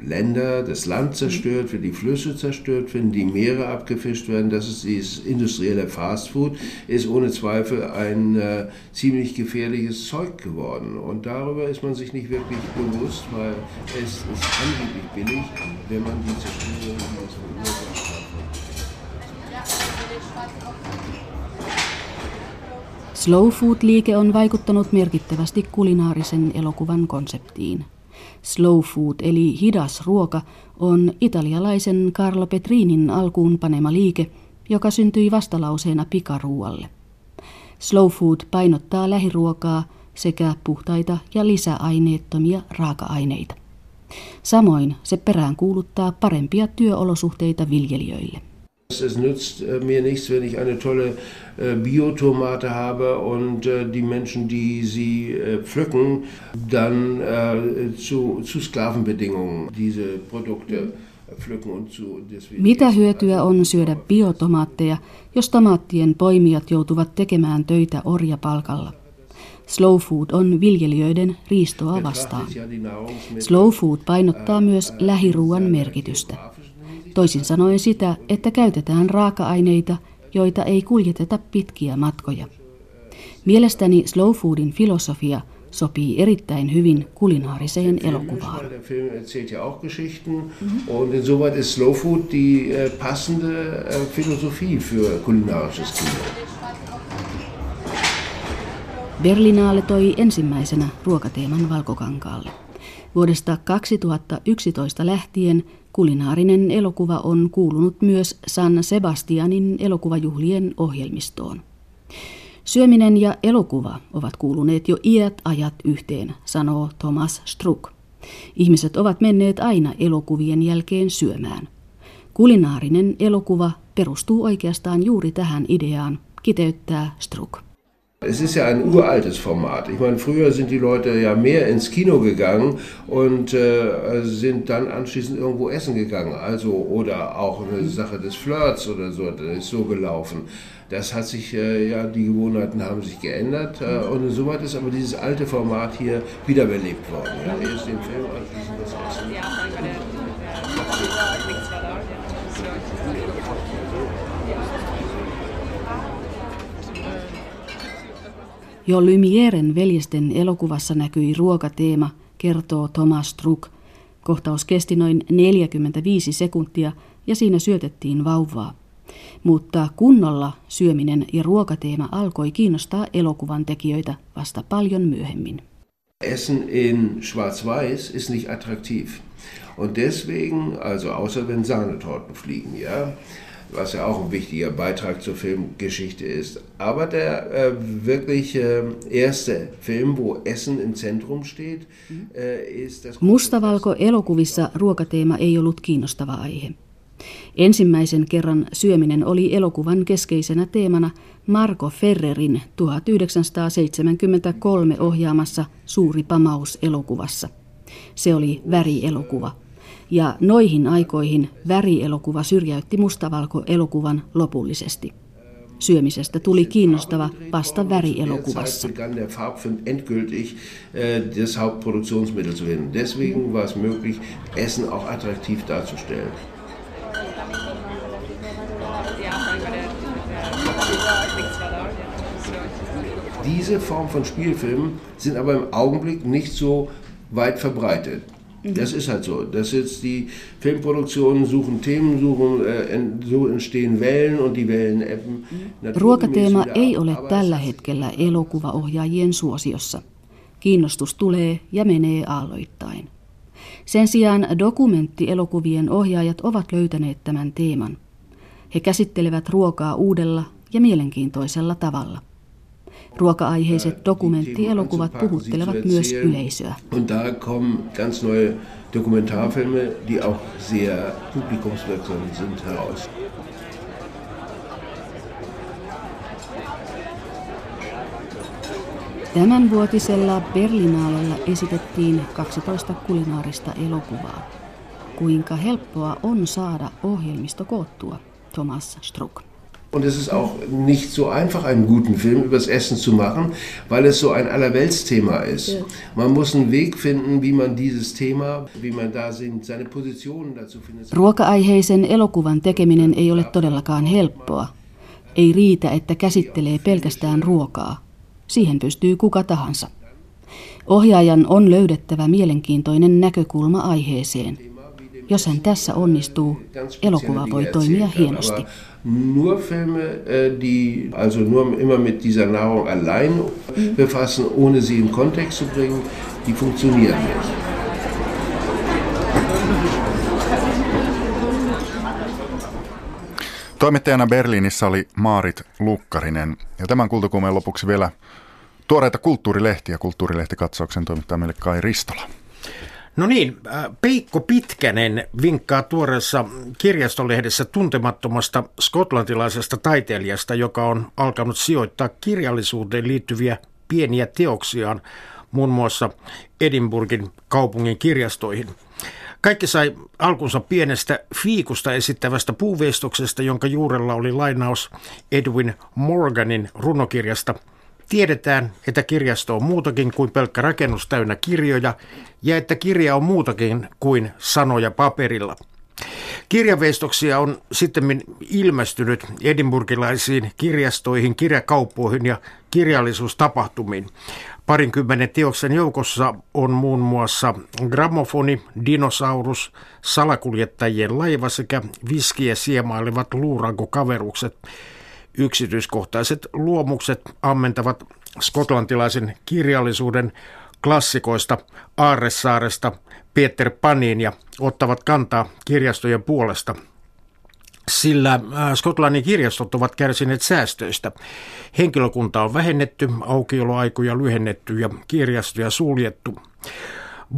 Länder, das Land zerstört wird, die Flüsse zerstört werden, die Meere abgefischt werden, das ist dieses industrielle Fastfood, ist ohne Zweifel ein äh, ziemlich gefährliches Zeug geworden. Und darüber ist man sich nicht wirklich bewusst, weil es ist angeblich billig, wenn man die Zerstörung, die Slow food-liike on vaikuttanut merkittävästi kulinaarisen elokuvan konseptiin. Slow food eli hidas ruoka on italialaisen Carlo Petrinin alkuun panema liike, joka syntyi vastalauseena pikaruualle. Slow food painottaa lähiruokaa sekä puhtaita ja lisäaineettomia raaka-aineita. Samoin se peräänkuuluttaa parempia työolosuhteita viljelijöille. Es nützt äh, mir nichts, wenn ich eine tolle äh, Biotomate habe und äh, die Menschen, die sie pflücken, dann zu, zu Sklavenbedingungen diese Produkte Mitä hyötyä on syödä biotomaatteja, jos tomaattien poimijat joutuvat tekemään töitä orjapalkalla? Slow food on viljelijöiden riistoa vastaan. Slow food painottaa myös lähiruuan merkitystä. Toisin sanoen sitä, että käytetään raaka-aineita, joita ei kuljeteta pitkiä matkoja. Mielestäni slow foodin filosofia sopii erittäin hyvin kulinaariseen elokuvaan. Äh, äh. Berlinaale toi ensimmäisenä ruokateeman valkokankaalle. Vuodesta 2011 lähtien kulinaarinen elokuva on kuulunut myös San Sebastianin elokuvajuhlien ohjelmistoon. Syöminen ja elokuva ovat kuuluneet jo iät ajat yhteen, sanoo Thomas Struck. Ihmiset ovat menneet aina elokuvien jälkeen syömään. Kulinaarinen elokuva perustuu oikeastaan juuri tähän ideaan, kiteyttää Struck. Es ist ja ein uraltes Format. Ich meine, früher sind die Leute ja mehr ins Kino gegangen und äh, sind dann anschließend irgendwo essen gegangen. Also, oder auch eine Sache des Flirts oder so, das ist so gelaufen. Das hat sich, äh, ja, die Gewohnheiten haben sich geändert äh, und insoweit ist aber dieses alte Format hier wiederbelebt worden. Ja, erst den Film, anschließend das Essen. Jo Lumieren veljesten elokuvassa näkyi ruokateema, kertoo Thomas Struck. Kohtaus kesti noin 45 sekuntia ja siinä syötettiin vauvaa. Mutta kunnolla syöminen ja ruokateema alkoi kiinnostaa elokuvan tekijöitä vasta paljon myöhemmin. Essen in Schwarz-Weiß ist nicht attraktiv. Und deswegen, also außer wenn Sahnetorten fliegen, ja, was ja auch ein wichtiger Beitrag zur Filmgeschichte ist. Aber der äh, wirklich äh, erste Film, wo Essen im Zentrum steht, äh, ist das... Mustavalko-elokuvissa ruokateema ei ollut kiinnostava aihe. Ensimmäisen kerran syöminen oli elokuvan keskeisenä teemana Marco Ferrerin 1973 ohjaamassa Suuri pamaus elokuvassa. Se oli värielokuva. Ja noihin aikoihin värielokuva syrjäytti mustavalko-elokuvan lopullisesti. Syömisestä tuli kiinnostava vasta värielokuvassa. äh. Deswegen war es möglich, Essen auch attraktiv darzustellen. Diese Form von Spielfilmen sind aber im Augenblick nicht so weit verbreitet. Das ist halt so. Das jetzt die Filmproduktionen suchen Themen, suchen, äh, en- so entstehen Wellen und die Wellen ebben. naturgemäß Ruokateema ei ole Aber tällä ist- hetkellä elokuvaohjaajien suosiossa. Kiinnostus tulee ja menee aalloittain. Sen sijaan dokumenttielokuvien ohjaajat ovat löytäneet tämän teeman. He käsittelevät ruokaa uudella ja mielenkiintoisella tavalla. Ruoka-aiheiset dokumenttielokuvat puhuttelevat myös yleisöä. Dokumentarfilme, die auch sehr publikumswirksam sind, heraus. Tämänvuotisella Berlinaalella esitettiin 12 kulinaarista elokuvaa. Kuinka helppoa on saada ohjelmisto koottua, Thomas Struck. Und es ist auch nicht so einfach, einen guten Film übers Essen zu machen, weil es so ein Allerweltsthema ist. Man muss einen Weg finden, wie man dieses Thema, wie man da sind, seine Positionen dazu findet. Ruoka-aiheisen elokuvan tekeminen ei ole todellakaan helppoa. Ei riitä, että käsittelee pelkästään ruokaa. Siihen pystyy kuka tahansa. Ohjaajan on löydettävä mielenkiintoinen näkökulma aiheeseen. Jos hän tässä onnistuu, elokuva voi toimia hienosti. Nur Filme, äh, die also nur immer mit dieser Nahrung allein befassen, ohne sie in Kontext zu bringen, die funktionieren nicht. Toimittajana Berliinissä oli Maarit Lukkarinen. Ja tämän kultakuumeen lopuksi vielä tuoreita kulttuurilehtiä. Kulttuurilehtikatsauksen toimittaa meille Kai Ristola. No niin, äh, Peikko Pitkänen vinkkaa tuoreessa kirjastolehdessä tuntemattomasta skotlantilaisesta taiteilijasta, joka on alkanut sijoittaa kirjallisuuteen liittyviä pieniä teoksiaan muun muassa Edinburghin kaupungin kirjastoihin. Kaikki sai alkunsa pienestä fiikusta esittävästä puuveistoksesta, jonka juurella oli lainaus Edwin Morganin runokirjasta – Tiedetään, että kirjasto on muutakin kuin pelkkä rakennus täynnä kirjoja ja että kirja on muutakin kuin sanoja paperilla. Kirjaveistoksia on sitten ilmestynyt edinburgilaisiin kirjastoihin, kirjakauppoihin ja kirjallisuustapahtumiin. Parinkymmenen teoksen joukossa on muun muassa Gramofoni, Dinosaurus, Salakuljettajien laiva sekä viskiä siemailevat luurankokaverukset. Yksityiskohtaiset luomukset ammentavat skotlantilaisen kirjallisuuden klassikoista Aaressaaresta Peter Paniin ja ottavat kantaa kirjastojen puolesta – sillä äh, Skotlannin kirjastot ovat kärsineet säästöistä. Henkilökunta on vähennetty, aukioloaikoja lyhennetty ja kirjastoja suljettu.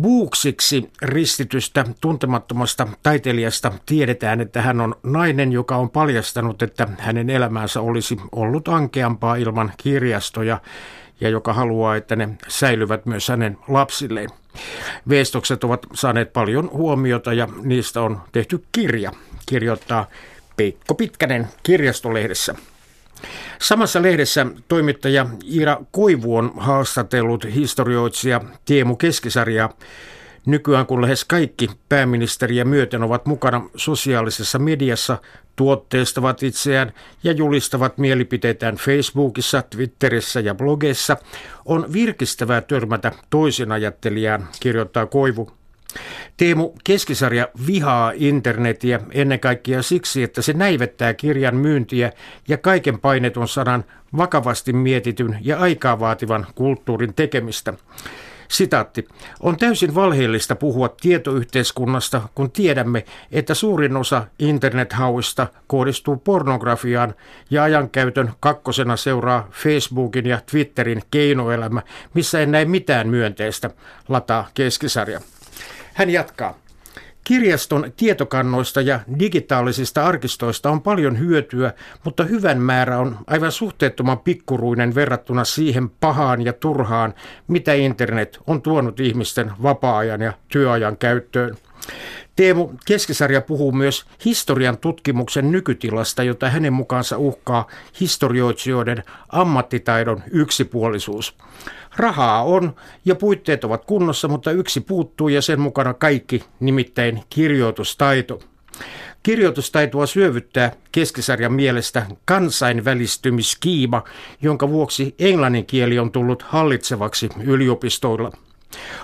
Buuksiksi ristitystä tuntemattomasta taiteilijasta tiedetään, että hän on nainen, joka on paljastanut, että hänen elämänsä olisi ollut ankeampaa ilman kirjastoja ja joka haluaa, että ne säilyvät myös hänen lapsilleen. Veistokset ovat saaneet paljon huomiota ja niistä on tehty kirja, kirjoittaa Peikko Pitkänen kirjastolehdessä. Samassa lehdessä toimittaja Iira Koivu on haastatellut historioitsija Teemu Keskisarjaa. Nykyään kun lähes kaikki pääministeriä myöten ovat mukana sosiaalisessa mediassa, tuotteistavat itseään ja julistavat mielipiteitään Facebookissa, Twitterissä ja blogeissa, on virkistävää törmätä toisin ajattelijaan, kirjoittaa Koivu. Teemu Keskisarja vihaa internetiä ennen kaikkea siksi, että se näivettää kirjan myyntiä ja kaiken painetun sanan vakavasti mietityn ja aikaa vaativan kulttuurin tekemistä. Sitaatti. On täysin valheellista puhua tietoyhteiskunnasta, kun tiedämme, että suurin osa internethauista kohdistuu pornografiaan ja ajankäytön kakkosena seuraa Facebookin ja Twitterin keinoelämä, missä en näe mitään myönteistä, lataa keskisarja. Hän jatkaa. Kirjaston tietokannoista ja digitaalisista arkistoista on paljon hyötyä, mutta hyvän määrä on aivan suhteettoman pikkuruinen verrattuna siihen pahaan ja turhaan, mitä internet on tuonut ihmisten vapaa-ajan ja työajan käyttöön. Teemu Keskisarja puhuu myös historian tutkimuksen nykytilasta, jota hänen mukaansa uhkaa historioitsijoiden ammattitaidon yksipuolisuus. Rahaa on ja puitteet ovat kunnossa, mutta yksi puuttuu ja sen mukana kaikki, nimittäin kirjoitustaito. Kirjoitustaitoa syövyttää keskisarjan mielestä kansainvälistymiskiima, jonka vuoksi englannin kieli on tullut hallitsevaksi yliopistoilla.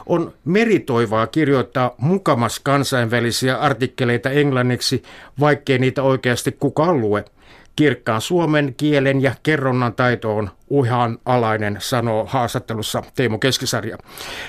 On meritoivaa kirjoittaa mukamas kansainvälisiä artikkeleita englanniksi, vaikkei niitä oikeasti kukaan lue – Kirkkaan suomen kielen ja kerronnan taito on uhan alainen, sanoo haastattelussa Teemu Keskisarja.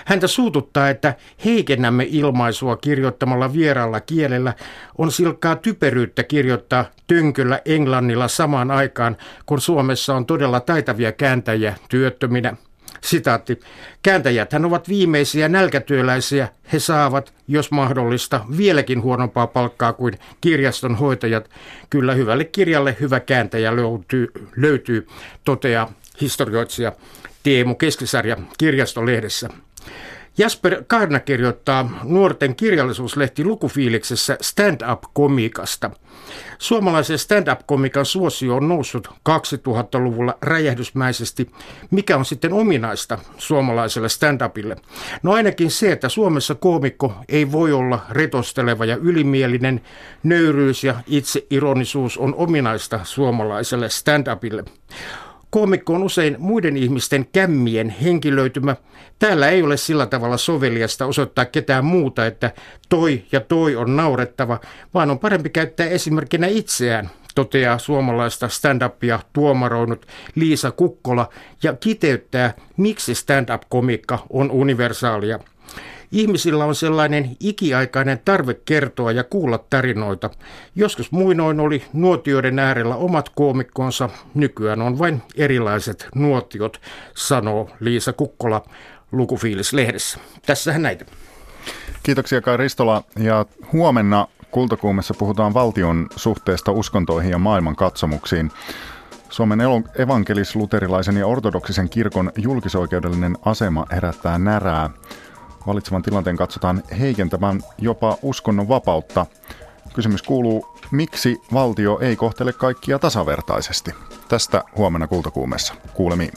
Häntä suututtaa, että heikennämme ilmaisua kirjoittamalla vieraalla kielellä. On silkkaa typeryyttä kirjoittaa tönköllä englannilla samaan aikaan, kun Suomessa on todella taitavia kääntäjiä työttöminä. Sitaatti. Kääntäjäthän ovat viimeisiä nälkätyöläisiä. He saavat, jos mahdollista, vieläkin huonompaa palkkaa kuin kirjaston hoitajat. Kyllä hyvälle kirjalle hyvä kääntäjä löytyy, löytyy toteaa historioitsija Teemu Keskisarja kirjastolehdessä. Jasper Karna kirjoittaa nuorten kirjallisuuslehti Lukufiiliksessä stand-up-komikasta. Suomalaisen stand-up-komikan suosio on noussut 2000-luvulla räjähdysmäisesti. Mikä on sitten ominaista suomalaiselle stand-upille? No ainakin se, että Suomessa koomikko ei voi olla retosteleva ja ylimielinen. Nöyryys ja itseironisuus on ominaista suomalaiselle stand-upille. Koomikko on usein muiden ihmisten kämmien henkilöitymä. Täällä ei ole sillä tavalla soveliasta osoittaa ketään muuta, että toi ja toi on naurettava, vaan on parempi käyttää esimerkkinä itseään, toteaa suomalaista stand-upia tuomaroinut Liisa Kukkola ja kiteyttää, miksi stand-up-komikka on universaalia. Ihmisillä on sellainen ikiaikainen tarve kertoa ja kuulla tarinoita. Joskus muinoin oli nuotioiden äärellä omat koomikkonsa, nykyään on vain erilaiset nuotiot, sanoo Liisa Kukkola Lukufiilis-lehdessä. Tässähän näitä. Kiitoksia Kai Ristola ja huomenna Kultakuumessa puhutaan valtion suhteesta uskontoihin ja maailman katsomuksiin. Suomen evankelis-luterilaisen ja ortodoksisen kirkon julkisoikeudellinen asema herättää närää valitsevan tilanteen katsotaan heikentämään jopa uskonnon vapautta. Kysymys kuuluu, miksi valtio ei kohtele kaikkia tasavertaisesti? Tästä huomenna kultakuumessa. Kuulemiin.